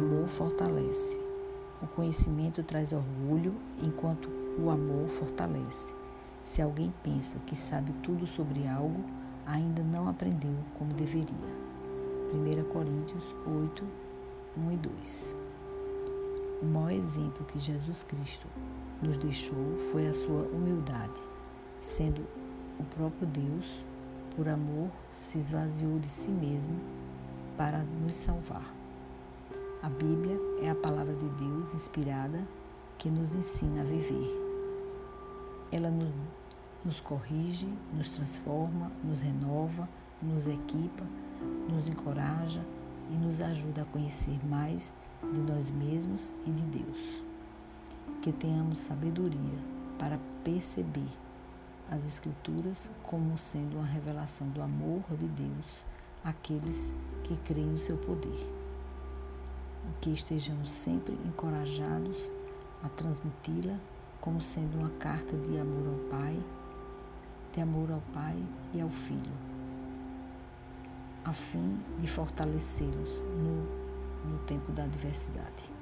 amor fortalece. O conhecimento traz orgulho, enquanto o amor fortalece. Se alguém pensa que sabe tudo sobre algo, ainda não aprendeu como deveria. 1 Coríntios 8, 1 e 2. O maior exemplo que Jesus Cristo nos deixou foi a sua humildade, sendo o próprio Deus, por amor, se esvaziou de si mesmo para nos salvar. A Bíblia é a palavra de Deus inspirada que nos ensina a viver. Ela nos, nos corrige, nos transforma, nos renova, nos equipa, nos encoraja e nos ajuda a conhecer mais de nós mesmos e de Deus. Que tenhamos sabedoria para perceber as Escrituras como sendo uma revelação do amor de Deus àqueles que creem no seu poder que estejamos sempre encorajados a transmiti-la como sendo uma carta de amor ao Pai, de amor ao Pai e ao Filho, a fim de fortalecê-los no, no tempo da adversidade.